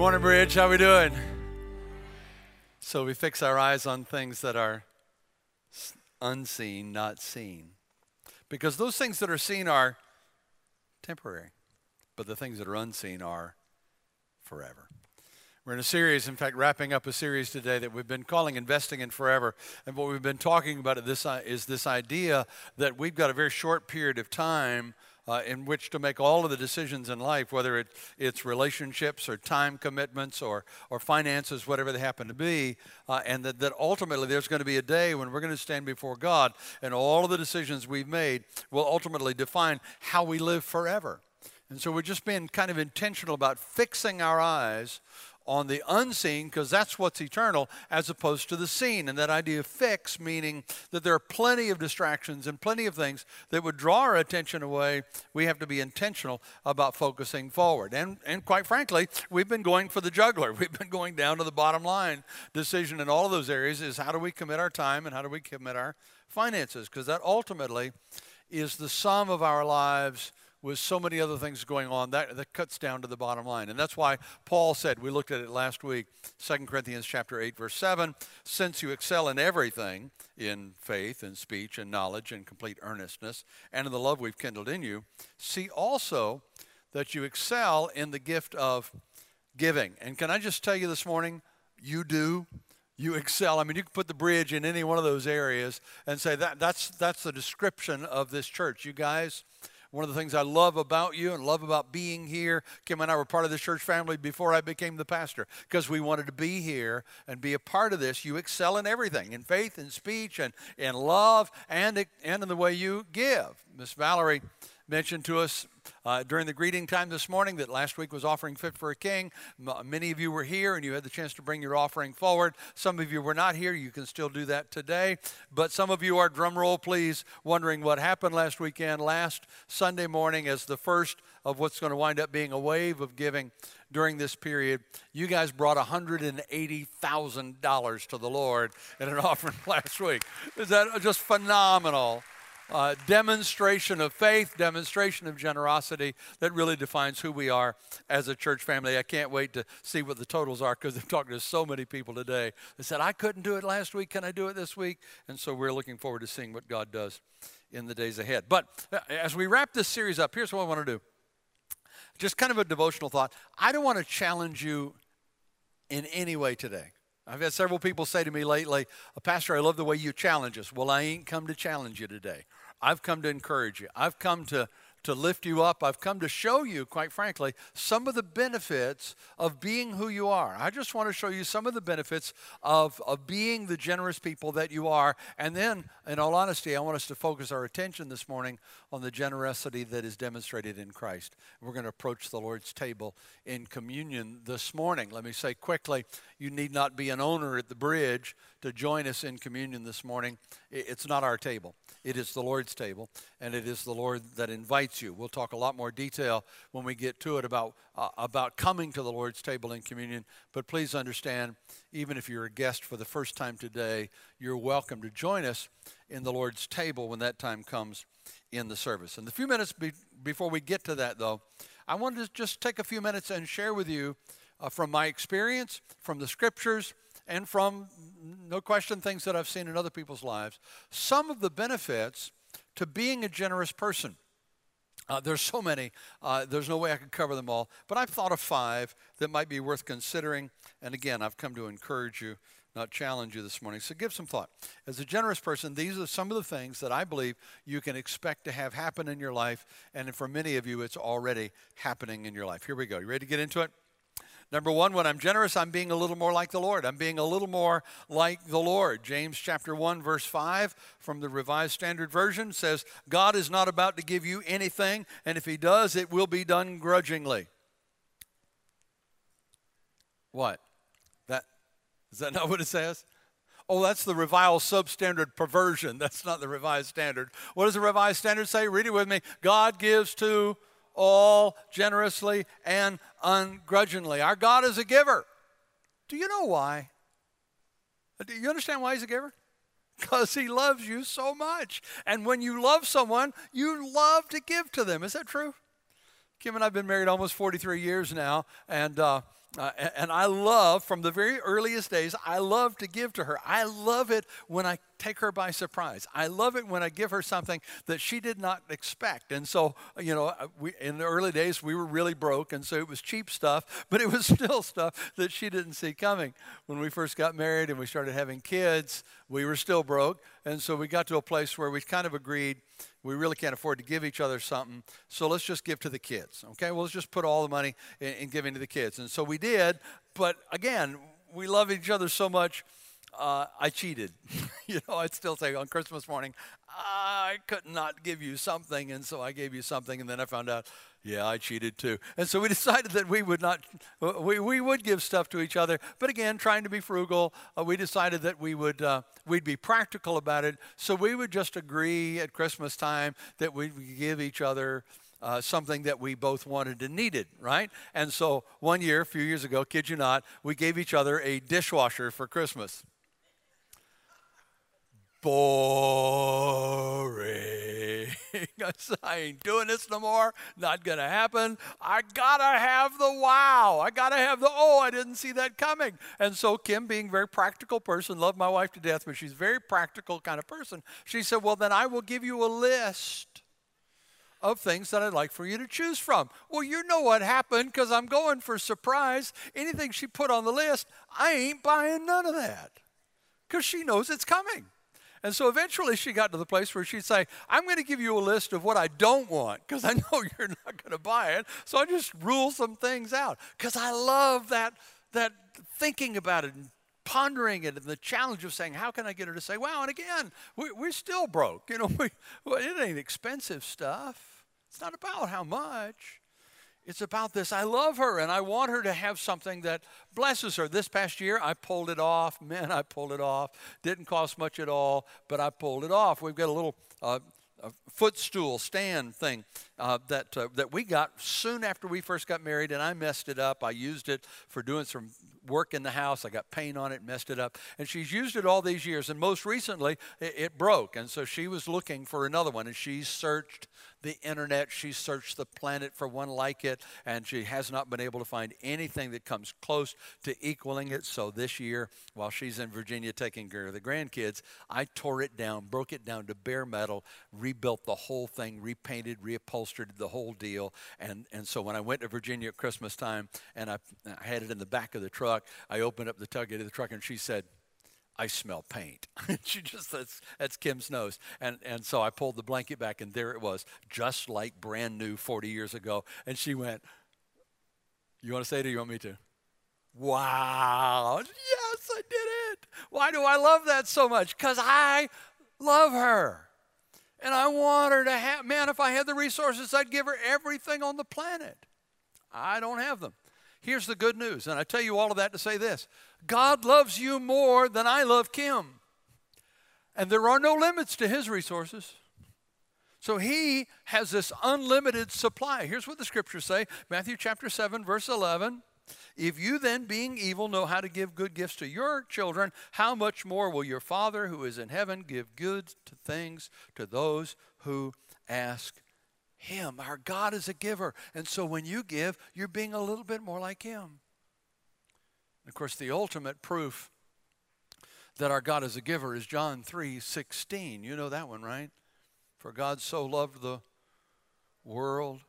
Morning, Bridge. How we doing? So we fix our eyes on things that are unseen, not seen. Because those things that are seen are temporary, but the things that are unseen are forever. We're in a series, in fact, wrapping up a series today that we've been calling Investing in Forever. And what we've been talking about this, uh, is this idea that we've got a very short period of time uh, in which to make all of the decisions in life, whether it, it's relationships or time commitments or, or finances, whatever they happen to be, uh, and that, that ultimately there's going to be a day when we're going to stand before God, and all of the decisions we've made will ultimately define how we live forever. And so we're just being kind of intentional about fixing our eyes on the unseen because that's what's eternal as opposed to the seen. And that idea of fix, meaning that there are plenty of distractions and plenty of things that would draw our attention away. We have to be intentional about focusing forward. And, and quite frankly, we've been going for the juggler. We've been going down to the bottom line decision in all of those areas is how do we commit our time and how do we commit our finances? Because that ultimately is the sum of our lives with so many other things going on, that, that cuts down to the bottom line. And that's why Paul said, we looked at it last week, 2 Corinthians chapter 8, verse 7, since you excel in everything, in faith and speech and knowledge and complete earnestness, and in the love we've kindled in you, see also that you excel in the gift of giving. And can I just tell you this morning, you do you excel. I mean, you can put the bridge in any one of those areas and say that that's that's the description of this church. You guys one of the things I love about you and love about being here, Kim and I were part of this church family before I became the pastor because we wanted to be here and be a part of this. You excel in everything in faith, in speech, and in love, and, and in the way you give. Miss Valerie mentioned to us uh, during the greeting time this morning that last week was offering fit for a king. M- many of you were here and you had the chance to bring your offering forward. Some of you were not here. You can still do that today. But some of you are, drum roll please, wondering what happened last weekend, last Sunday morning, as the first of what's going to wind up being a wave of giving during this period. You guys brought $180,000 to the Lord in an offering last week. Is that just phenomenal? Uh, demonstration of faith, demonstration of generosity that really defines who we are as a church family. I can't wait to see what the totals are because I've talked to so many people today that said, I couldn't do it last week. Can I do it this week? And so we're looking forward to seeing what God does in the days ahead. But uh, as we wrap this series up, here's what I want to do just kind of a devotional thought. I don't want to challenge you in any way today. I've had several people say to me lately, Pastor, I love the way you challenge us. Well, I ain't come to challenge you today. I've come to encourage you. I've come to to lift you up. I've come to show you, quite frankly, some of the benefits of being who you are. I just want to show you some of the benefits of, of being the generous people that you are. And then, in all honesty, I want us to focus our attention this morning on the generosity that is demonstrated in Christ. We're going to approach the Lord's table in communion this morning. Let me say quickly you need not be an owner at the bridge to join us in communion this morning. It's not our table, it is the Lord's table, and it is the Lord that invites you. We'll talk a lot more detail when we get to it about, uh, about coming to the Lord's table in communion. But please understand, even if you're a guest for the first time today, you're welcome to join us in the Lord's table when that time comes in the service. And the few minutes be- before we get to that, though, I wanted to just take a few minutes and share with you uh, from my experience, from the scriptures, and from, no question, things that I've seen in other people's lives, some of the benefits to being a generous person. Uh, there's so many, uh, there's no way I could cover them all, but I've thought of five that might be worth considering. And again, I've come to encourage you, not challenge you this morning. So give some thought. As a generous person, these are some of the things that I believe you can expect to have happen in your life. And for many of you, it's already happening in your life. Here we go. You ready to get into it? Number one, when I'm generous, I'm being a little more like the Lord. I'm being a little more like the Lord. James chapter 1, verse 5 from the Revised Standard Version says, God is not about to give you anything, and if he does, it will be done grudgingly. What? That is that not what it says? Oh, that's the revised substandard perversion. That's not the revised standard. What does the revised standard say? Read it with me. God gives to all generously and ungrudgingly. Our God is a giver. Do you know why? Do you understand why He's a giver? Because He loves you so much. And when you love someone, you love to give to them. Is that true? Kim and I have been married almost 43 years now, and uh, uh, and I love, from the very earliest days, I love to give to her. I love it when I take her by surprise. I love it when I give her something that she did not expect. And so, you know, uh, we, in the early days, we were really broke, and so it was cheap stuff, but it was still stuff that she didn't see coming. When we first got married and we started having kids, we were still broke. And so we got to a place where we kind of agreed we really can't afford to give each other something, so let's just give to the kids. Okay, well, let's just put all the money in, in giving to the kids. And so we did, but again, we love each other so much. Uh, I cheated. you know, I'd still say on Christmas morning, I could not give you something, and so I gave you something, and then I found out yeah, I cheated too. And so we decided that we would not, we, we would give stuff to each other. But again, trying to be frugal, uh, we decided that we would, uh, we'd be practical about it. So we would just agree at Christmas time that we would give each other uh, something that we both wanted and needed, right? And so one year, a few years ago, kid you not, we gave each other a dishwasher for Christmas. Boring. I ain't doing this no more. Not going to happen. I got to have the wow. I got to have the, oh, I didn't see that coming. And so Kim, being a very practical person, loved my wife to death, but she's a very practical kind of person. She said, well, then I will give you a list of things that I'd like for you to choose from. Well, you know what happened because I'm going for surprise. Anything she put on the list, I ain't buying none of that because she knows it's coming. And so eventually she got to the place where she'd say, I'm going to give you a list of what I don't want because I know you're not going to buy it. So I just rule some things out because I love that, that thinking about it and pondering it and the challenge of saying, how can I get her to say, wow, and again, we, we're still broke. You know, we, well, it ain't expensive stuff. It's not about how much. It's about this. I love her and I want her to have something that blesses her. This past year, I pulled it off. Man, I pulled it off. Didn't cost much at all, but I pulled it off. We've got a little uh, a footstool stand thing uh, that uh, that we got soon after we first got married, and I messed it up. I used it for doing some work in the house. I got paint on it, messed it up, and she's used it all these years. And most recently, it, it broke, and so she was looking for another one, and she searched the internet. She searched the planet for one like it, and she has not been able to find anything that comes close to equaling it. So this year, while she's in Virginia taking care of the grandkids, I tore it down, broke it down to bare metal, rebuilt the whole thing, repainted, reupholstered the whole deal. And, and so when I went to Virginia at Christmas time and I, I had it in the back of the truck, I opened up the tailgate of the truck and she said, I smell paint. she just that's that's Kim's nose. And and so I pulled the blanket back and there it was, just like brand new 40 years ago. And she went, You want to say it or you want me to? Wow. Yes, I did it. Why do I love that so much? Because I love her. And I want her to have, man, if I had the resources, I'd give her everything on the planet. I don't have them. Here's the good news, and I tell you all of that to say this God loves you more than I love Kim. And there are no limits to his resources. So he has this unlimited supply. Here's what the scriptures say Matthew chapter 7, verse 11. If you then, being evil, know how to give good gifts to your children, how much more will your Father who is in heaven give good to things to those who ask him. Our God is a giver. And so when you give, you're being a little bit more like Him. Of course, the ultimate proof that our God is a giver is John 3 16. You know that one, right? For God so loved the world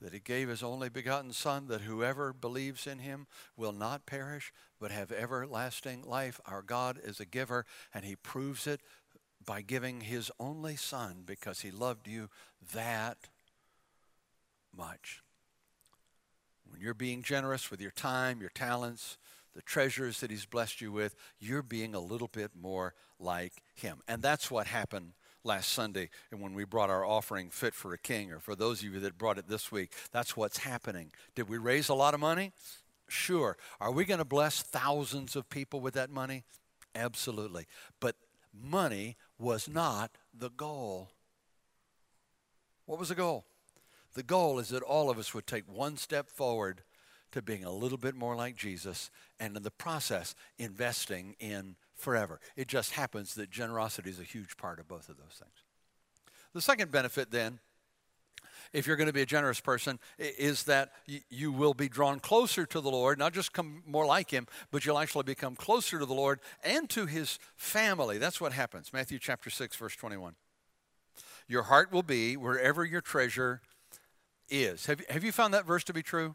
that he gave his only begotten Son, that whoever believes in him will not perish, but have everlasting life. Our God is a giver, and he proves it by giving his only Son because he loved you that much. When you're being generous with your time, your talents, the treasures that He's blessed you with, you're being a little bit more like Him. And that's what happened last Sunday and when we brought our offering fit for a king, or for those of you that brought it this week, that's what's happening. Did we raise a lot of money? Sure. Are we going to bless thousands of people with that money? Absolutely. But money was not the goal. What was the goal? The goal is that all of us would take one step forward to being a little bit more like Jesus and in the process investing in forever. It just happens that generosity is a huge part of both of those things. The second benefit then if you're going to be a generous person, is that you will be drawn closer to the Lord, not just come more like Him, but you'll actually become closer to the Lord and to His family. That's what happens. Matthew chapter 6, verse 21. Your heart will be wherever your treasure is. Have have you found that verse to be true?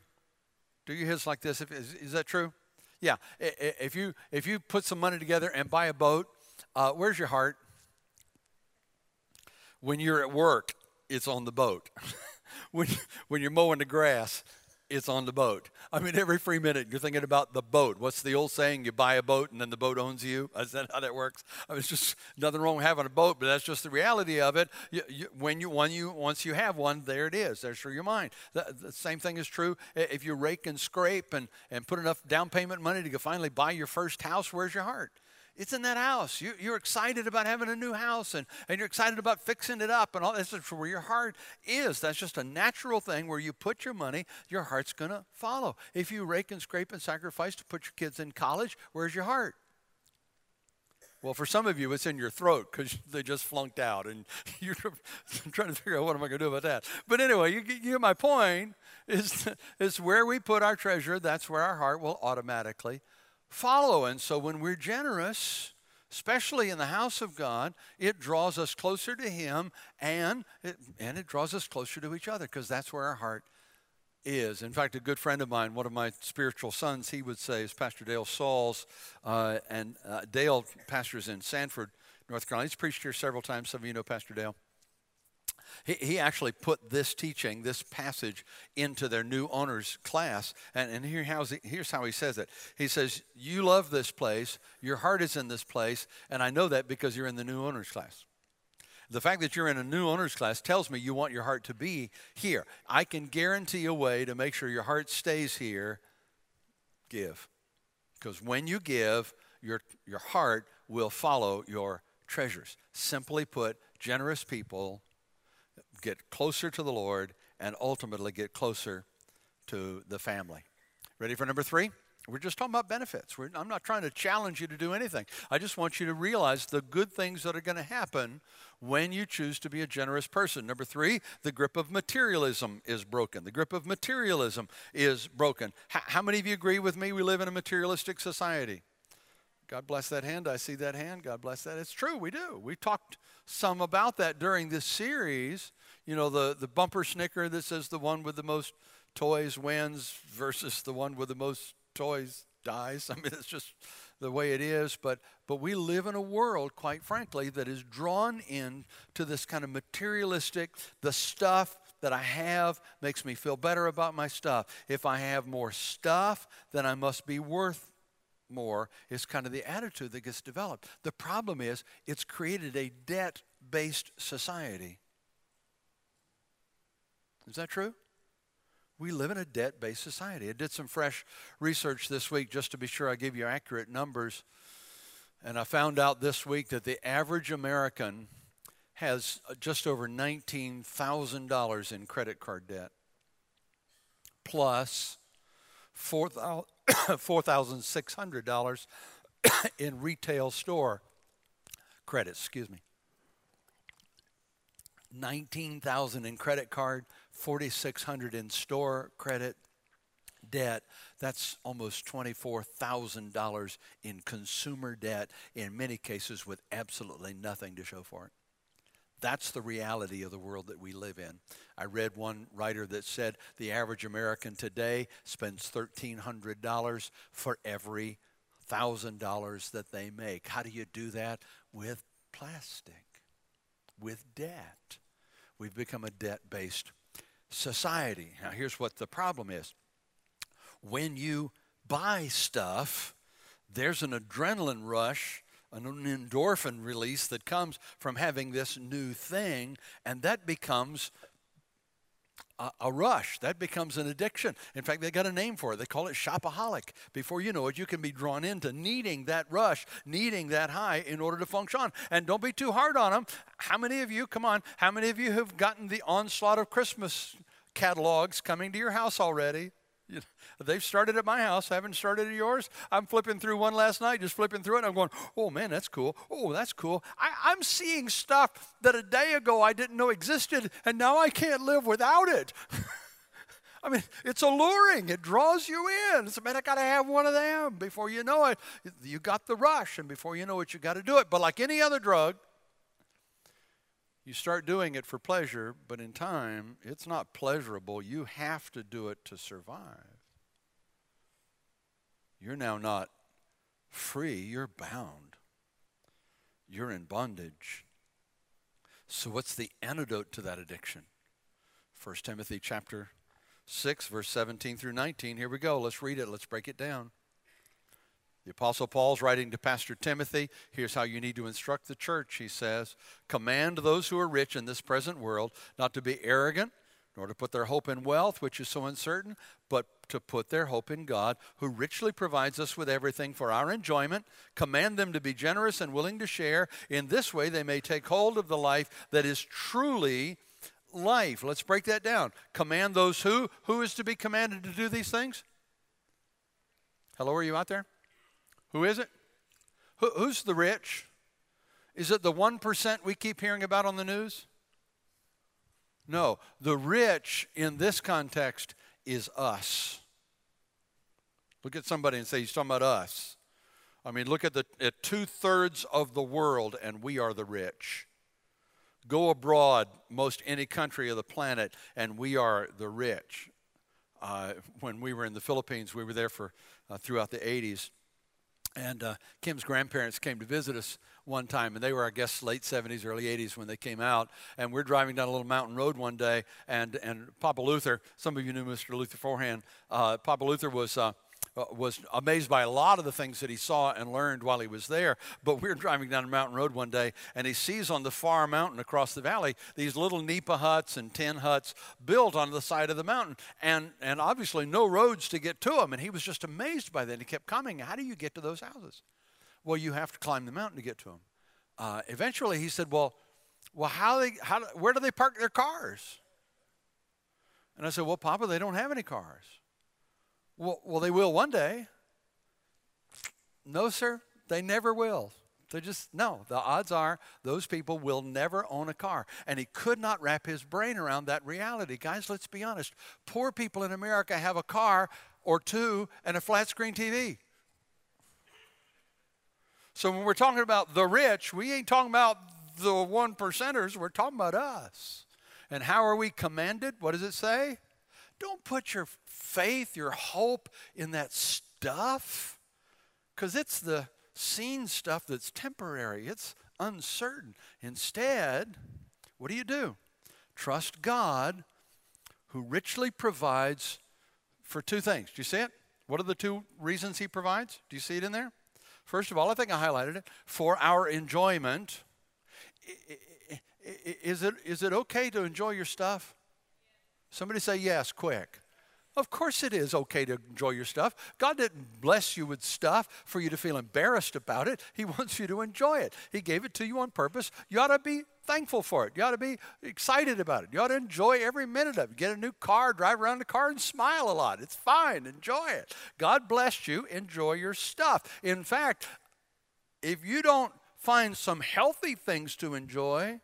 Do you his like this? Is, is that true? Yeah. If you, if you put some money together and buy a boat, uh, where's your heart? When you're at work, it's on the boat. when, when you're mowing the grass, it's on the boat. I mean, every free minute you're thinking about the boat. What's the old saying? You buy a boat and then the boat owns you. Is that how that works? I mean, it's just nothing wrong with having a boat, but that's just the reality of it. You, you, when you, when you, once you have one, there it is. There's your mind. The, the, same thing is true if you rake and scrape and, and put enough down payment money to finally buy your first house. Where's your heart? It's in that house. You, you're excited about having a new house and, and you're excited about fixing it up and all that's where your heart is. That's just a natural thing where you put your money, your heart's going to follow. If you rake and scrape and sacrifice to put your kids in college, where's your heart? Well, for some of you, it's in your throat because they just flunked out, and you're trying to figure out what am I going to do about that. But anyway, you, you get my point. Is is where we put our treasure. That's where our heart will automatically follow. And so when we're generous, especially in the house of God, it draws us closer to Him and it, and it draws us closer to each other because that's where our heart is. In fact, a good friend of mine, one of my spiritual sons, he would say, is Pastor Dale Sauls. Uh, and uh, Dale pastors in Sanford, North Carolina. He's preached here several times. Some of you know Pastor Dale. He, he actually put this teaching, this passage, into their new owners class. And, and here how's he, here's how he says it He says, You love this place, your heart is in this place, and I know that because you're in the new owners class. The fact that you're in a new owners class tells me you want your heart to be here. I can guarantee a way to make sure your heart stays here. Give. Because when you give, your, your heart will follow your treasures. Simply put, generous people get closer to the Lord and ultimately get closer to the family. Ready for number three? We're just talking about benefits. We're, I'm not trying to challenge you to do anything. I just want you to realize the good things that are going to happen when you choose to be a generous person. Number three, the grip of materialism is broken. The grip of materialism is broken. H- how many of you agree with me? We live in a materialistic society. God bless that hand. I see that hand. God bless that. It's true. We do. We talked some about that during this series you know, the, the bumper snicker that says the one with the most toys wins versus the one with the most toys dies. I mean, it's just the way it is. But, but we live in a world, quite frankly, that is drawn in to this kind of materialistic, the stuff that I have makes me feel better about my stuff. If I have more stuff, then I must be worth more, is kind of the attitude that gets developed. The problem is, it's created a debt based society. Is that true? We live in a debt based society. I did some fresh research this week just to be sure I give you accurate numbers. And I found out this week that the average American has uh, just over $19,000 in credit card debt, plus $4,600 in retail store credit, excuse me. 19,000 in credit card, 4600 in store credit debt. That's almost $24,000 in consumer debt, in many cases with absolutely nothing to show for it. That's the reality of the world that we live in. I read one writer that said the average American today spends $1,300 for every $1,000 that they make. How do you do that? With plastic with debt. We've become a debt based society. Now, here's what the problem is when you buy stuff, there's an adrenaline rush, an endorphin release that comes from having this new thing, and that becomes a, rush. That becomes an addiction. In fact, they got a name for it. They call it shopaholic. Before you know it, you can be drawn into needing that rush, needing that high in order to function on. And don't be too hard on them. How many of you, come on, how many of you have gotten the onslaught of Christmas catalogs coming to your house already? You know, they've started at my house. Haven't started at yours. I'm flipping through one last night, just flipping through it. I'm going, oh man, that's cool. Oh, that's cool. I, I'm seeing stuff that a day ago I didn't know existed, and now I can't live without it. I mean, it's alluring. It draws you in. It's, man, I got to have one of them. Before you know it, you got the rush, and before you know it, you got to do it. But like any other drug, you start doing it for pleasure, but in time, it's not pleasurable. You have to do it to survive. You're now not free, you're bound. You're in bondage. So what's the antidote to that addiction? 1 Timothy chapter 6 verse 17 through 19. Here we go. Let's read it. Let's break it down. The Apostle Paul's writing to Pastor Timothy. Here's how you need to instruct the church, he says. Command those who are rich in this present world not to be arrogant, nor to put their hope in wealth, which is so uncertain, but to put their hope in God, who richly provides us with everything for our enjoyment. Command them to be generous and willing to share. In this way, they may take hold of the life that is truly life. Let's break that down. Command those who? Who is to be commanded to do these things? Hello, are you out there? Who is it? Who, who's the rich? Is it the 1% we keep hearing about on the news? No, the rich in this context is us. Look at somebody and say, He's talking about us. I mean, look at the at two thirds of the world, and we are the rich. Go abroad, most any country of the planet, and we are the rich. Uh, when we were in the Philippines, we were there for uh, throughout the 80s. And uh, Kim's grandparents came to visit us one time, and they were, I guess, late 70s, early 80s when they came out. And we're driving down a little mountain road one day, and, and Papa Luther, some of you knew Mr. Luther Forehand, uh, Papa Luther was uh, was amazed by a lot of the things that he saw and learned while he was there. But we were driving down a mountain road one day, and he sees on the far mountain across the valley these little nipa huts and tin huts built on the side of the mountain, and, and obviously no roads to get to them. And he was just amazed by that. And he kept coming, How do you get to those houses? Well, you have to climb the mountain to get to them. Uh, eventually, he said, Well, well, how they, how, where do they park their cars? And I said, Well, Papa, they don't have any cars. Well, well, they will one day. No, sir, they never will. They just, no, the odds are those people will never own a car. And he could not wrap his brain around that reality. Guys, let's be honest. Poor people in America have a car or two and a flat screen TV. So when we're talking about the rich, we ain't talking about the one percenters, we're talking about us. And how are we commanded? What does it say? Don't put your faith, your hope in that stuff, because it's the seen stuff that's temporary, it's uncertain. Instead, what do you do? Trust God who richly provides for two things. Do you see it? What are the two reasons He provides? Do you see it in there? First of all, I think I highlighted it for our enjoyment. Is it, is it okay to enjoy your stuff? Somebody say yes, quick. Of course, it is okay to enjoy your stuff. God didn't bless you with stuff for you to feel embarrassed about it. He wants you to enjoy it. He gave it to you on purpose. You ought to be thankful for it. You ought to be excited about it. You ought to enjoy every minute of it. Get a new car, drive around the car, and smile a lot. It's fine. Enjoy it. God blessed you. Enjoy your stuff. In fact, if you don't find some healthy things to enjoy,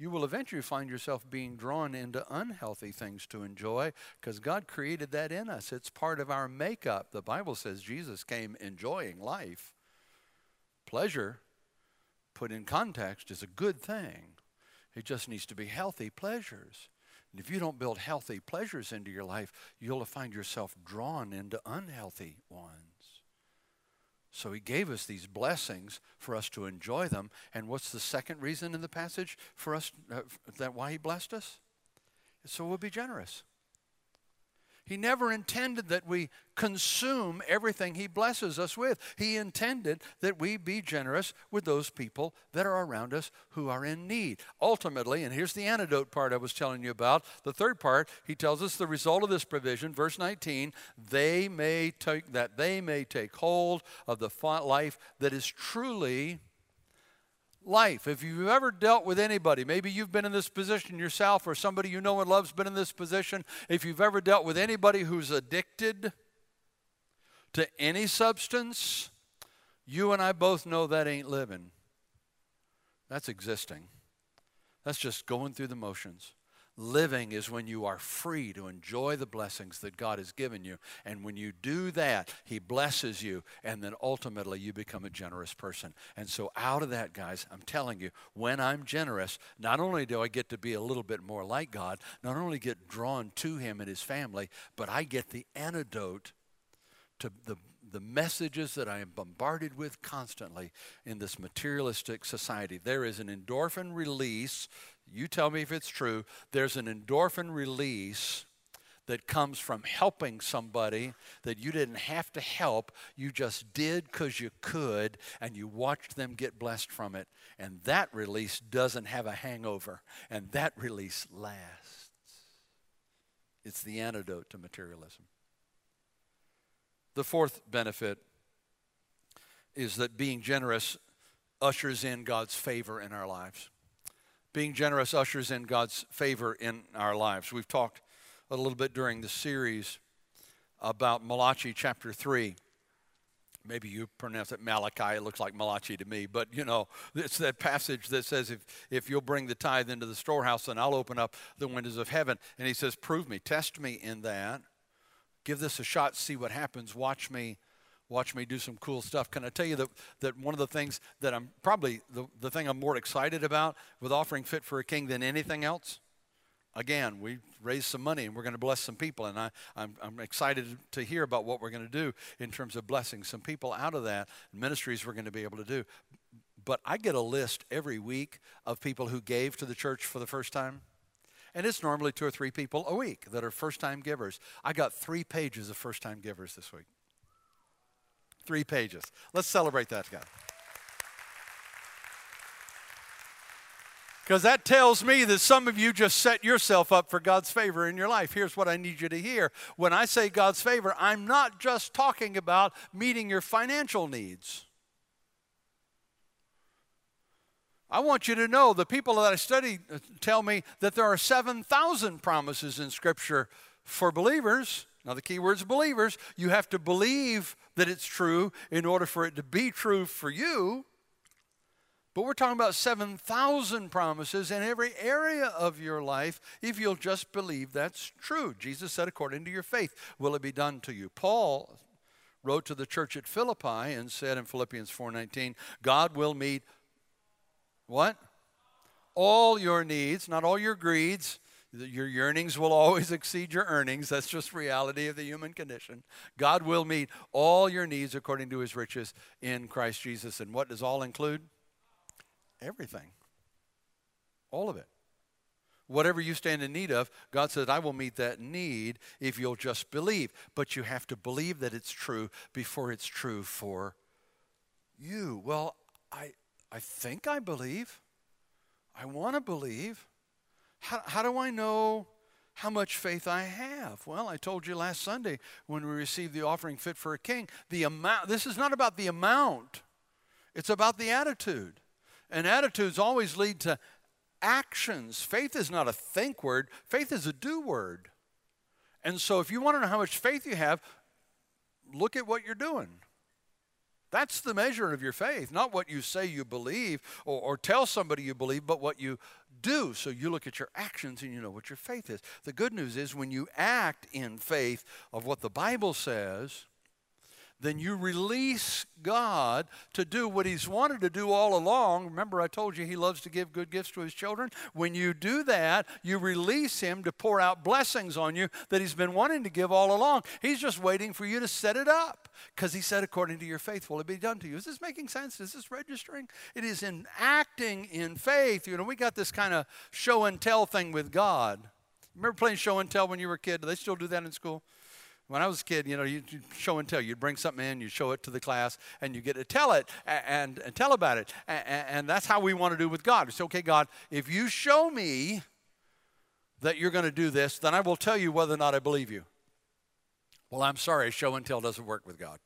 you will eventually find yourself being drawn into unhealthy things to enjoy because God created that in us. It's part of our makeup. The Bible says Jesus came enjoying life. Pleasure, put in context, is a good thing. It just needs to be healthy pleasures. And if you don't build healthy pleasures into your life, you'll find yourself drawn into unhealthy ones. So he gave us these blessings for us to enjoy them. And what's the second reason in the passage for us uh, that why he blessed us? So we'll be generous. He never intended that we consume everything He blesses us with. He intended that we be generous with those people that are around us who are in need. Ultimately, and here's the antidote part I was telling you about. The third part, He tells us the result of this provision, verse 19, they may take that they may take hold of the life that is truly life. If you've ever dealt with anybody, maybe you've been in this position yourself or somebody you know and love's been in this position. If you've ever dealt with anybody who's addicted to any substance, you and I both know that ain't living. That's existing. That's just going through the motions. Living is when you are free to enjoy the blessings that God has given you. And when you do that, He blesses you. And then ultimately, you become a generous person. And so, out of that, guys, I'm telling you, when I'm generous, not only do I get to be a little bit more like God, not only get drawn to Him and His family, but I get the antidote to the the messages that I am bombarded with constantly in this materialistic society. There is an endorphin release you tell me if it's true, there's an endorphin release that comes from helping somebody that you didn't have to help. You just did because you could, and you watched them get blessed from it. And that release doesn't have a hangover, and that release lasts. It's the antidote to materialism. The fourth benefit is that being generous ushers in God's favor in our lives being generous ushers in God's favor in our lives. We've talked a little bit during the series about Malachi chapter 3. Maybe you pronounce it Malachi. It looks like Malachi to me. But, you know, it's that passage that says, if, if you'll bring the tithe into the storehouse, then I'll open up the windows of heaven. And he says, prove me, test me in that. Give this a shot, see what happens. Watch me watch me do some cool stuff. Can I tell you that, that one of the things that I'm probably the, the thing I'm more excited about with offering Fit for a King than anything else? Again, we raised some money and we're going to bless some people, and I, I'm, I'm excited to hear about what we're going to do in terms of blessing some people out of that, ministries we're going to be able to do. But I get a list every week of people who gave to the church for the first time. And it's normally two or three people a week that are first time givers. I got three pages of first time givers this week three pages. Let's celebrate that together. Because that tells me that some of you just set yourself up for God's favor in your life. Here's what I need you to hear. When I say God's favor, I'm not just talking about meeting your financial needs. I want you to know the people that I study uh, tell me that there are 7,000 promises in Scripture for believers. Now, the key word is believers. You have to believe that it's true in order for it to be true for you. But we're talking about 7,000 promises in every area of your life if you'll just believe that's true. Jesus said, according to your faith, will it be done to you. Paul wrote to the church at Philippi and said in Philippians 4:19, God will meet what? All your needs, not all your greeds, your yearnings will always exceed your earnings. That's just reality of the human condition. God will meet all your needs according to his riches in Christ Jesus. And what does all include? Everything. All of it. Whatever you stand in need of, God says, I will meet that need if you'll just believe. But you have to believe that it's true before it's true for you. Well, I, I think I believe. I want to believe. How, how do I know how much faith I have? Well, I told you last Sunday when we received the offering fit for a king, the amount, this is not about the amount, it's about the attitude. And attitudes always lead to actions. Faith is not a think word, faith is a do word. And so if you want to know how much faith you have, look at what you're doing. That's the measure of your faith, not what you say you believe or, or, tell somebody you believe, but what you do. So you look at your actions and you know what your faith is. The good news is when you act in faith of what the Bible says, then you release God to do what He's wanted to do all along. Remember, I told you He loves to give good gifts to His children. When you do that, you release Him to pour out blessings on you that He's been wanting to give all along. He's just waiting for you to set it up because He said, according to your faith, will it be done to you. Is this making sense? Is this registering? It is in acting in faith. You know, we got this kind of show and tell thing with God. Remember playing show and tell when you were a kid? Do they still do that in school? When I was a kid, you know, you show and tell. You'd bring something in, you show it to the class, and you get to tell it and, and tell about it. And, and that's how we want to do with God. We say, okay, God, if you show me that you're going to do this, then I will tell you whether or not I believe you. Well, I'm sorry, show and tell doesn't work with God.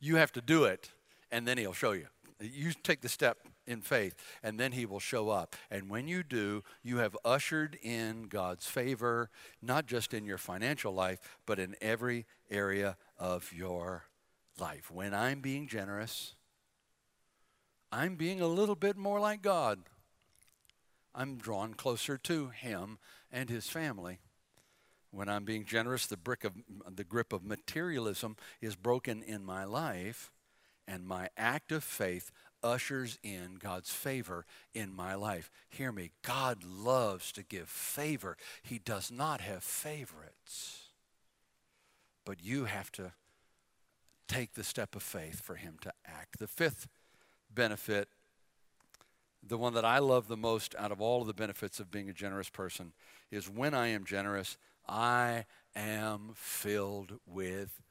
You have to do it, and then He'll show you. You take the step in faith, and then He will show up. And when you do, you have ushered in God's favor, not just in your financial life, but in every area of your life. When I'm being generous, I'm being a little bit more like God. I'm drawn closer to Him and His family. When I'm being generous, the, brick of, the grip of materialism is broken in my life, and my act of faith ushers in God's favor in my life. Hear me, God loves to give favor, He does not have favorites. But you have to take the step of faith for Him to act. The fifth benefit, the one that I love the most out of all of the benefits of being a generous person, is when I am generous, I am filled with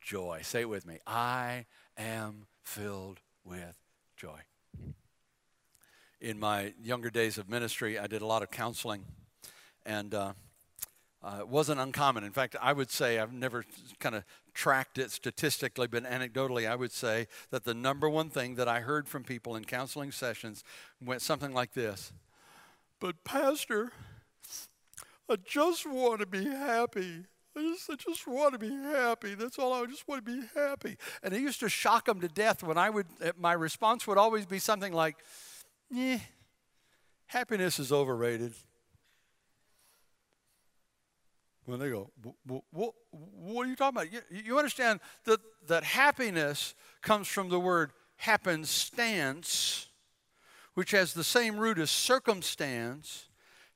joy. Say it with me. I am filled with joy. In my younger days of ministry, I did a lot of counseling, and uh, uh, it wasn't uncommon. In fact, I would say I've never kind of tracked it statistically, but anecdotally, I would say that the number one thing that I heard from people in counseling sessions went something like this But, Pastor, I just want to be happy. I just, I just want to be happy. That's all. I just want to be happy. And it used to shock them to death when I would, eh, my response would always be something like, "Yeah, happiness is overrated when they go, what, what are you talking about? You, you understand that, that happiness comes from the word happenstance, which has the same root as circumstance.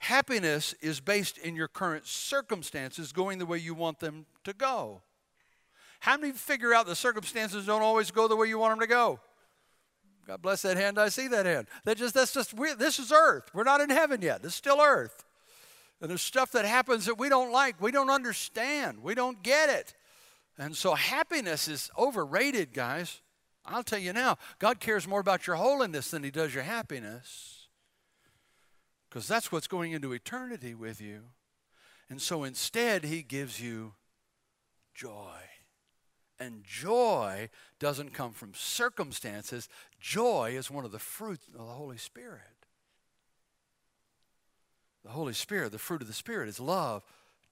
Happiness is based in your current circumstances going the way you want them to go. How many figure out the circumstances don't always go the way you want them to go? God bless that hand. I see that hand. That just that's just weird. This is earth. We're not in heaven yet. This is still earth. And there's stuff that happens that we don't like, we don't understand, we don't get it. And so happiness is overrated, guys. I'll tell you now, God cares more about your holiness than He does your happiness. Because that's what's going into eternity with you. And so instead, He gives you joy. And joy doesn't come from circumstances, joy is one of the fruits of the Holy Spirit. The Holy Spirit, the fruit of the Spirit, is love,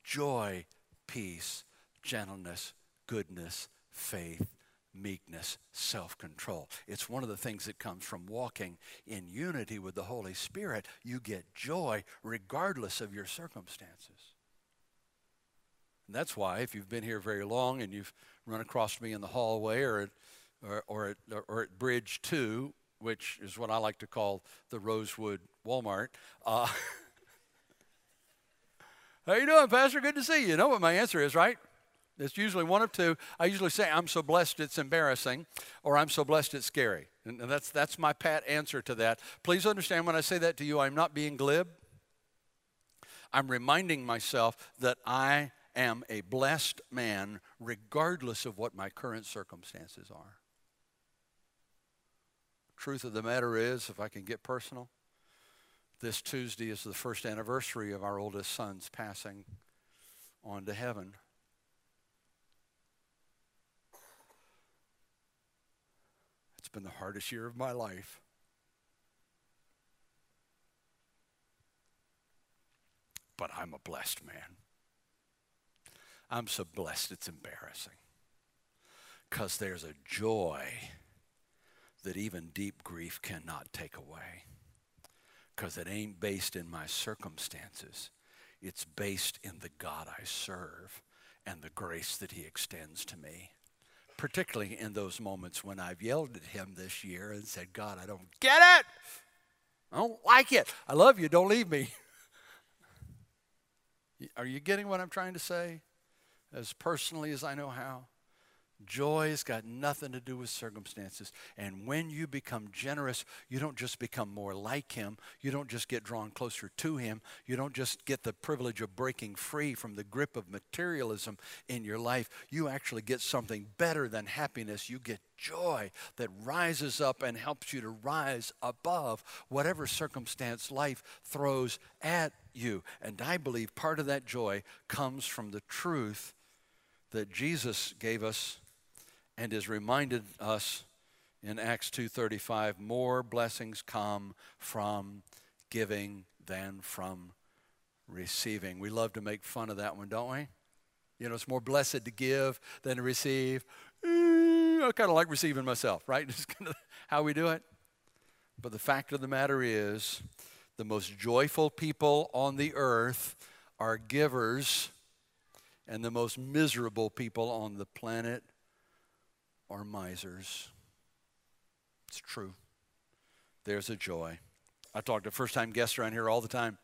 joy, peace, gentleness, goodness, faith, meekness, self control. It's one of the things that comes from walking in unity with the Holy Spirit. You get joy regardless of your circumstances. And that's why, if you've been here very long and you've run across me in the hallway or at, or, or at, or at Bridge 2, which is what I like to call the Rosewood Walmart, uh, How you doing, Pastor? Good to see you. You know what my answer is, right? It's usually one of two. I usually say, I'm so blessed it's embarrassing, or I'm so blessed it's scary. And that's, that's my pat answer to that. Please understand when I say that to you, I'm not being glib. I'm reminding myself that I am a blessed man regardless of what my current circumstances are. Truth of the matter is, if I can get personal, this Tuesday is the first anniversary of our oldest son's passing on to heaven. Been the hardest year of my life. But I'm a blessed man. I'm so blessed it's embarrassing. Because there's a joy that even deep grief cannot take away because it ain't based in my circumstances. It's based in the God I serve and the grace that He extends to me. Particularly in those moments when I've yelled at Him this year and said, God, I don't get it. I don't like it. I love you. Don't leave me. Are you getting what I'm trying to say? As personally as I know how? Joy's got nothing to do with circumstances. And when you become generous, you don't just become more like Him. You don't just get drawn closer to Him. You don't just get the privilege of breaking free from the grip of materialism in your life. You actually get something better than happiness. You get joy that rises up and helps you to rise above whatever circumstance life throws at you. And I believe part of that joy comes from the truth that Jesus gave us and is reminded us in Acts 2:35, more blessings come from giving than from receiving. We love to make fun of that one, don't we? You know, it's more blessed to give than to receive. I kind of like receiving myself, right? It's kind of how we do it. But the fact of the matter is, the most joyful people on the earth are givers, and the most miserable people on the planet are misers. It's true. There's a joy. I talk to first time guests around here all the time.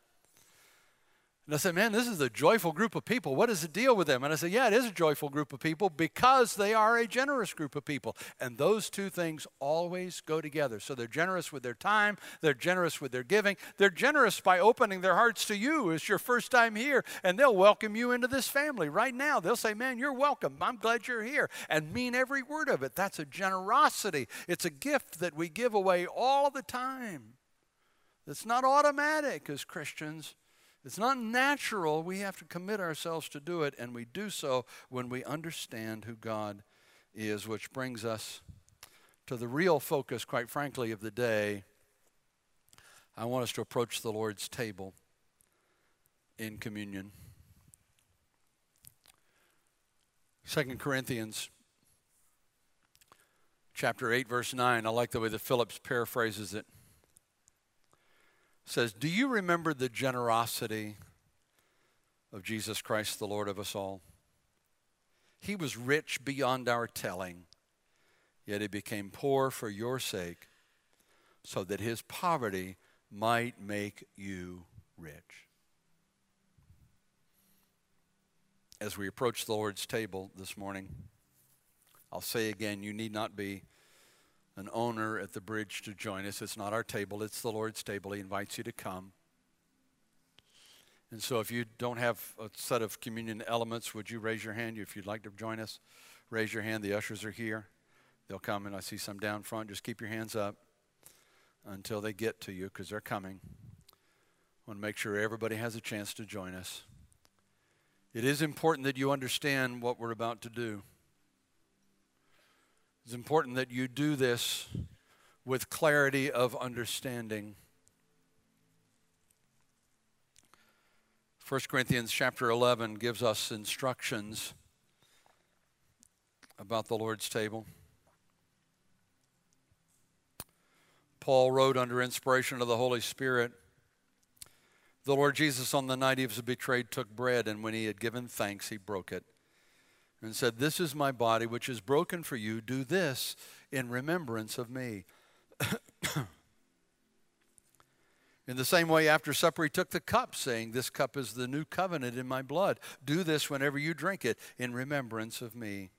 And I said, Man, this is a joyful group of people. What is the deal with them? And I said, Yeah, it is a joyful group of people because they are a generous group of people. And those two things always go together. So they're generous with their time, they're generous with their giving, they're generous by opening their hearts to you. It's your first time here, and they'll welcome you into this family right now. They'll say, Man, you're welcome. I'm glad you're here, and mean every word of it. That's a generosity. It's a gift that we give away all the time. It's not automatic as Christians. It's not natural. We have to commit ourselves to do it, and we do so when we understand who God is, which brings us to the real focus, quite frankly, of the day. I want us to approach the Lord's table in communion. 2 Corinthians chapter 8 verse 9 I like the way that Phillips paraphrases it says, Do you remember the generosity of Jesus Christ, the Lord of us all? He was rich beyond our telling, yet he became poor for your sake, so that his poverty might make you rich. As we approach the Lord's table this morning, I'll say again, you need not be an owner at the bridge to join us. It's not our table, it's the Lord's table. He invites you to come. And so if you don't have a set of communion elements, would you raise your hand if you'd like to join us? Raise your hand. The ushers are here. They'll come, and I see some down front. Just keep your hands up until they get to you because they're coming. I want to make sure everybody has a chance to join us. It is important that you understand what we're about to do. It's important that you do this with clarity of understanding. 1 Corinthians chapter 11 gives us instructions about the Lord's table. Paul wrote under inspiration of the Holy Spirit The Lord Jesus, on the night he was betrayed, took bread, and when he had given thanks, he broke it and said, This is my body, which is broken for you. Do this in remembrance of me. in the same way, after supper, he took the cup, saying, This cup is the new covenant in my blood. Do this whenever you drink it in remembrance of me.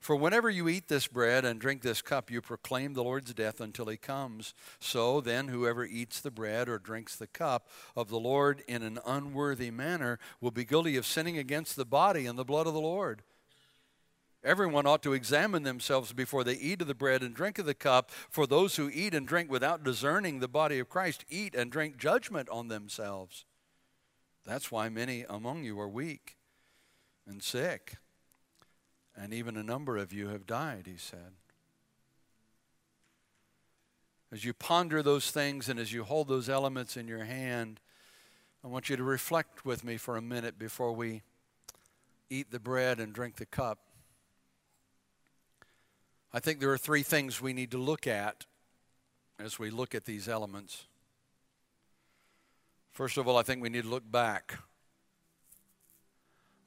For whenever you eat this bread and drink this cup, you proclaim the Lord's death until he comes. So then, whoever eats the bread or drinks the cup of the Lord in an unworthy manner will be guilty of sinning against the body and the blood of the Lord. Everyone ought to examine themselves before they eat of the bread and drink of the cup, for those who eat and drink without discerning the body of Christ eat and drink judgment on themselves. That's why many among you are weak and sick and even a number of you have died, he said. As you ponder those things and as you hold those elements in your hand, I want you to reflect with me for a minute before we eat the bread and drink the cup. I think there are three things we need to look at as we look at these elements. First of all, I think we need to look back.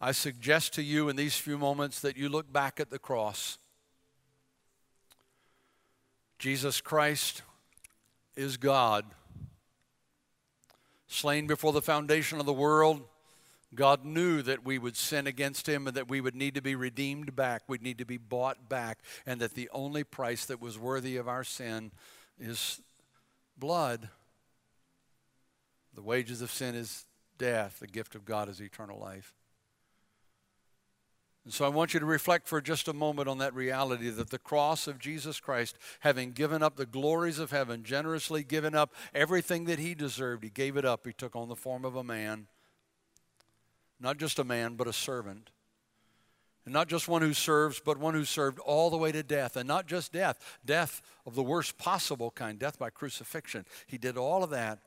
I suggest to you in these few moments that you look back at the cross. Jesus Christ is God. Slain before the foundation of the world, God knew that we would sin against Him and that we would need to be redeemed back. We'd need to be bought back, and that the only price that was worthy of our sin is blood. The wages of sin is death, the gift of God is eternal life. And so I want you to reflect for just a moment on that reality that the cross of Jesus Christ, having given up the glories of heaven, generously given up everything that he deserved, he gave it up. He took on the form of a man, not just a man, but a servant. And not just one who serves, but one who served all the way to death. And not just death, death of the worst possible kind, death by crucifixion. He did all of that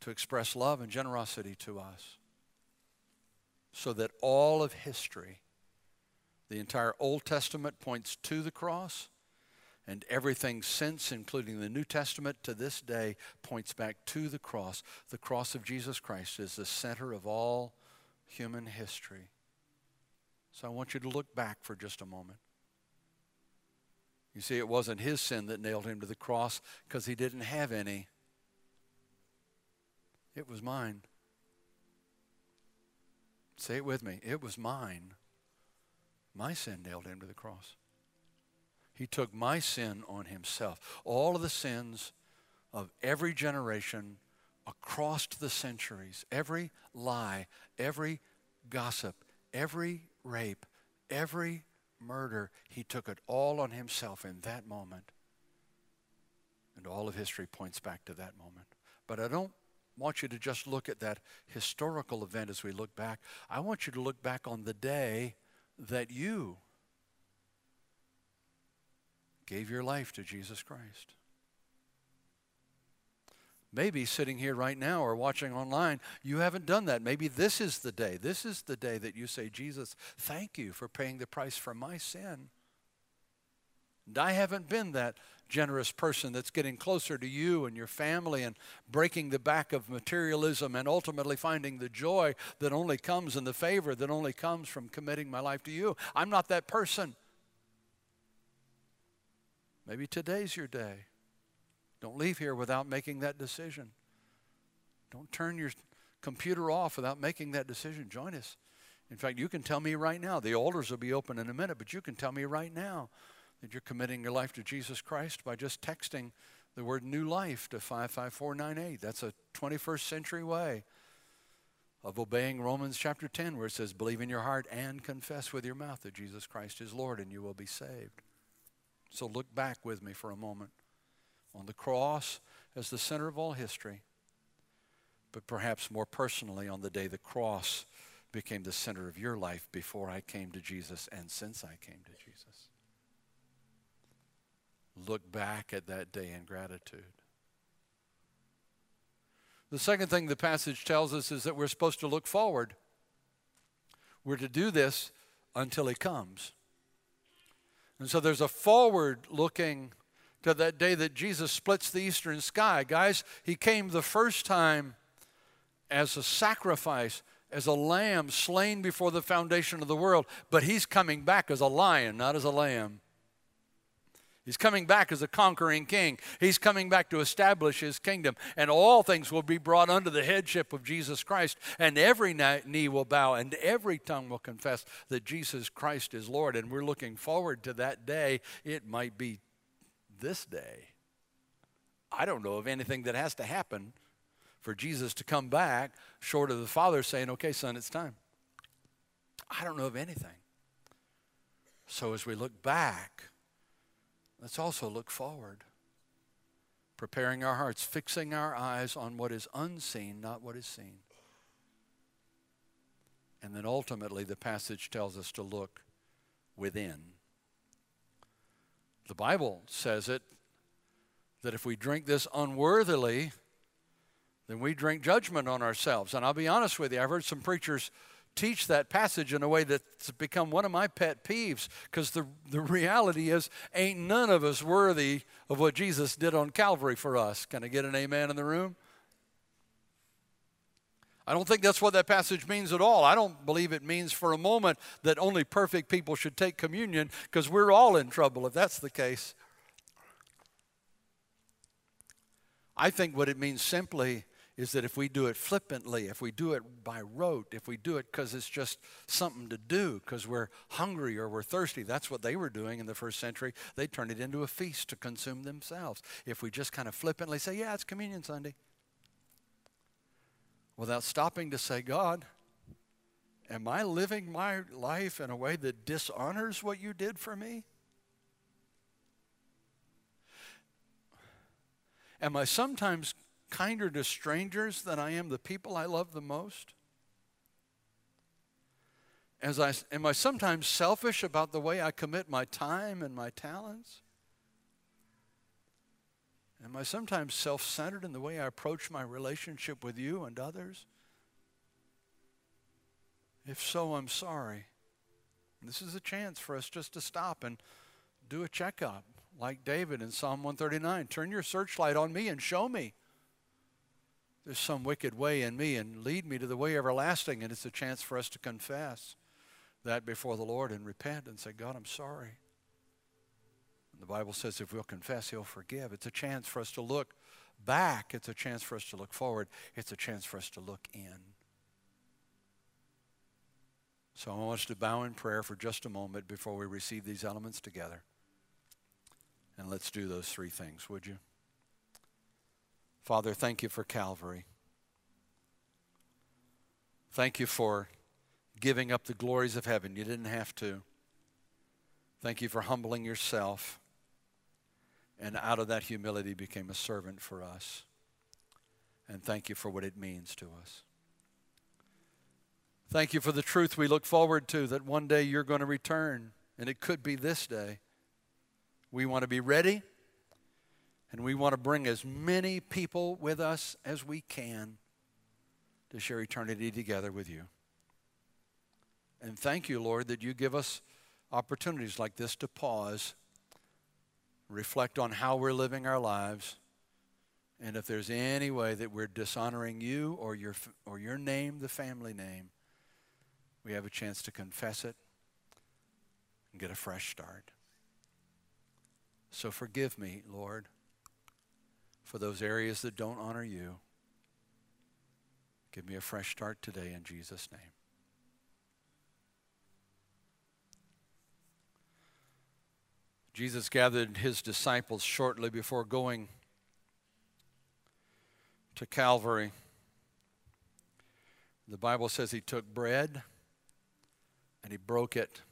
to express love and generosity to us. So that all of history, the entire Old Testament points to the cross, and everything since, including the New Testament to this day, points back to the cross. The cross of Jesus Christ is the center of all human history. So I want you to look back for just a moment. You see, it wasn't his sin that nailed him to the cross because he didn't have any. It was mine. Say it with me. It was mine. My sin nailed him to the cross. He took my sin on himself. All of the sins of every generation across the centuries, every lie, every gossip, every rape, every murder, he took it all on himself in that moment. And all of history points back to that moment. But I don't want you to just look at that historical event as we look back. I want you to look back on the day that you gave your life to Jesus Christ. Maybe sitting here right now or watching online, you haven't done that. Maybe this is the day. This is the day that you say, Jesus, thank you for paying the price for my sin. And I haven't been that generous person that's getting closer to you and your family and breaking the back of materialism and ultimately finding the joy that only comes in the favor that only comes from committing my life to you. I'm not that person. Maybe today's your day. Don't leave here without making that decision. Don't turn your computer off without making that decision. Join us. In fact, you can tell me right now. The altars will be open in a minute, but you can tell me right now that you're committing your life to Jesus Christ by just texting the word new life to 55498. That's a 21st century way of obeying Romans chapter 10, where it says, Believe in your heart and confess with your mouth that Jesus Christ is Lord, and you will be saved. So look back with me for a moment on the cross as the center of all history, but perhaps more personally on the day the cross became the center of your life before I came to Jesus and since I came to Jesus. Look back at that day in gratitude. The second thing the passage tells us is that we're supposed to look forward. We're to do this until He comes. And so there's a forward looking to that day that Jesus splits the eastern sky. Guys, he came the first time as a sacrifice, as a lamb slain before the foundation of the world, but he's coming back as a lion, not as a lamb. He's coming back as a conquering king. He's coming back to establish his kingdom, and all things will be brought under the headship of Jesus Christ, and every knee will bow, and every tongue will confess that Jesus Christ is Lord. And we're looking forward to that day. It might be this day. I don't know of anything that has to happen for Jesus to come back short of the Father saying, Okay, son, it's time. I don't know of anything. So as we look back, let's also look forward, preparing our hearts, fixing our eyes on what is unseen, not what is seen. And then ultimately, the passage tells us to look within. The Bible says it that if we drink this unworthily, then we drink judgment on ourselves. And I'll be honest with you, I've heard some preachers teach that passage in a way that's become one of my pet peeves because the, the reality is, ain't none of us worthy of what Jesus did on Calvary for us. Can I get an amen in the room? I don't think that's what that passage means at all. I don't believe it means for a moment that only perfect people should take communion because we're all in trouble if that's the case. I think what it means simply is that if we do it flippantly, if we do it by rote, if we do it because it's just something to do, because we're hungry or we're thirsty, that's what they were doing in the first century. They turned it into a feast to consume themselves. If we just kind of flippantly say, yeah, it's Communion Sunday, without stopping to say, God, am I living my life in a way that dishonors what you did for me? Am I sometimes kinder to strangers than I am the people I love the most? As I, am I sometimes selfish about the way I commit my time and my talents? Am I sometimes self centered in the way I approach my relationship with you and others? If so, I'm sorry. This is a chance for us just to stop and do a checkup, like David in Psalm 139. Turn your searchlight on me and show me there's some wicked way in me and lead me to the way everlasting. And it's a chance for us to confess that before the Lord and repent and say, God, I'm sorry. The Bible says if we'll confess, He'll forgive. It's a chance for us to look back, it's a chance for us to look forward, it's a chance for us to look in. So I want us to bow in prayer for just a moment before we receive these elements together. And let's do those three things, would you? Father, thank you for Calvary. Thank you for giving up the glories of heaven. You didn't have to. Thank you for humbling yourself and out of that humility became a servant for us. And thank you for what it means to us. Thank you for the truth we look forward to that one day you're going to return, and it could be this day. We want to be ready, and we want to bring as many people with us as we can to share eternity together with you. And thank you, Lord, that you give us opportunities like this to pause reflect on how we're living our lives, and if there's any way that we're dishonoring you or your, or your name, the family name, we have a chance to confess it and get a fresh start. So forgive me, Lord, for those areas that don't honor you. Give me a fresh start today in Jesus' name. Jesus gathered his disciples shortly before going to Calvary. The Bible says he took bread and he broke it.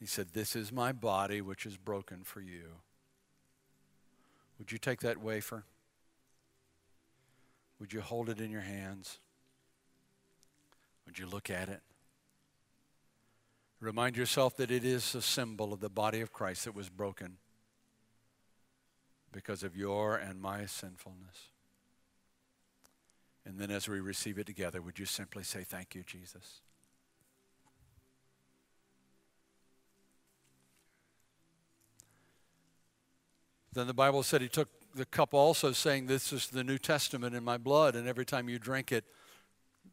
He said, This is my body, which is broken for you. Would you take that wafer? Would you hold it in your hands? Would you look at it? Remind yourself that it is a symbol of the body of Christ that was broken because of your and my sinfulness. And then as we receive it together, would you simply say, Thank you, Jesus? Then the Bible said he took the cup also, saying, This is the New Testament in my blood, and every time you drink it,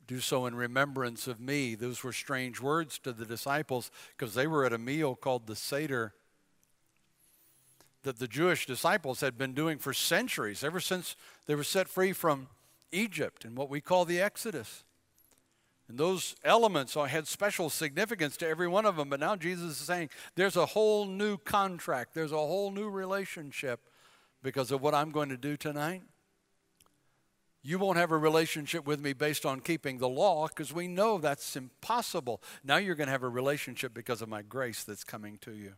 do so in remembrance of me. Those were strange words to the disciples because they were at a meal called the Seder that the Jewish disciples had been doing for centuries, ever since they were set free from Egypt and what we call the Exodus. And those elements had special significance to every one of them. But now Jesus is saying there's a whole new contract, there's a whole new relationship because of what I'm going to do tonight. You won't have a relationship with me based on keeping the law because we know that's impossible. Now you're going to have a relationship because of my grace that's coming to you.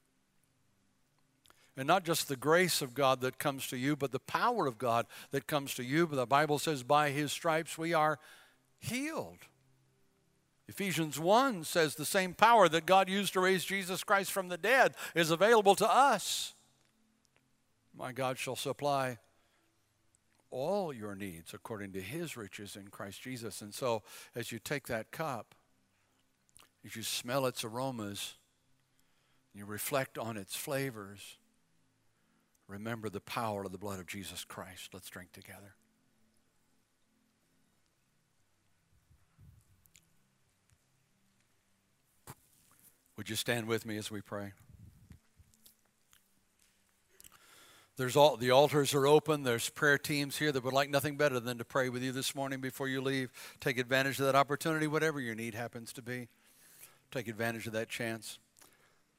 And not just the grace of God that comes to you, but the power of God that comes to you. But the Bible says, by his stripes we are healed. Ephesians 1 says the same power that God used to raise Jesus Christ from the dead is available to us. My God shall supply all your needs according to his riches in Christ Jesus. And so, as you take that cup, as you smell its aromas, you reflect on its flavors, remember the power of the blood of Jesus Christ. Let's drink together. Would you stand with me as we pray? There's all the altars are open. There's prayer teams here that would like nothing better than to pray with you this morning before you leave. Take advantage of that opportunity, whatever your need happens to be. Take advantage of that chance.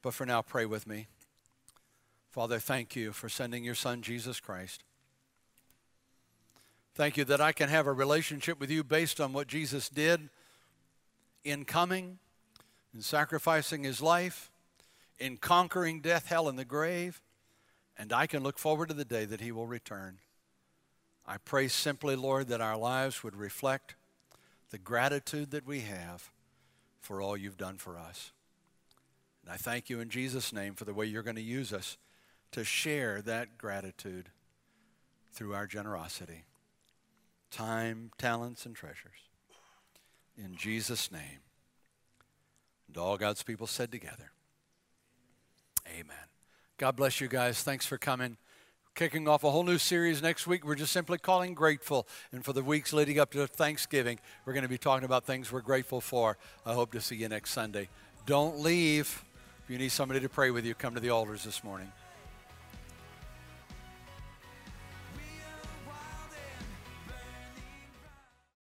But for now, pray with me. Father, thank you for sending your Son, Jesus Christ. Thank you that I can have a relationship with you based on what Jesus did in coming, in sacrificing his life, in conquering death, hell, and the grave and I can look forward to the day that He will return. I pray simply, Lord, that our lives would reflect the gratitude that we have for all you've done for us. And I thank you in Jesus' name for the way you're going to use us to share that gratitude through our generosity time, talents, and treasures. In Jesus' name. And all God's people said together, Amen. God bless you guys. Thanks for coming. Kicking off a whole new series next week. We're just simply calling grateful. And for the weeks leading up to Thanksgiving, we're going to be talking about things we're grateful for. I hope to see you next Sunday. Don't leave. If you need somebody to pray with you, come to the altars this morning.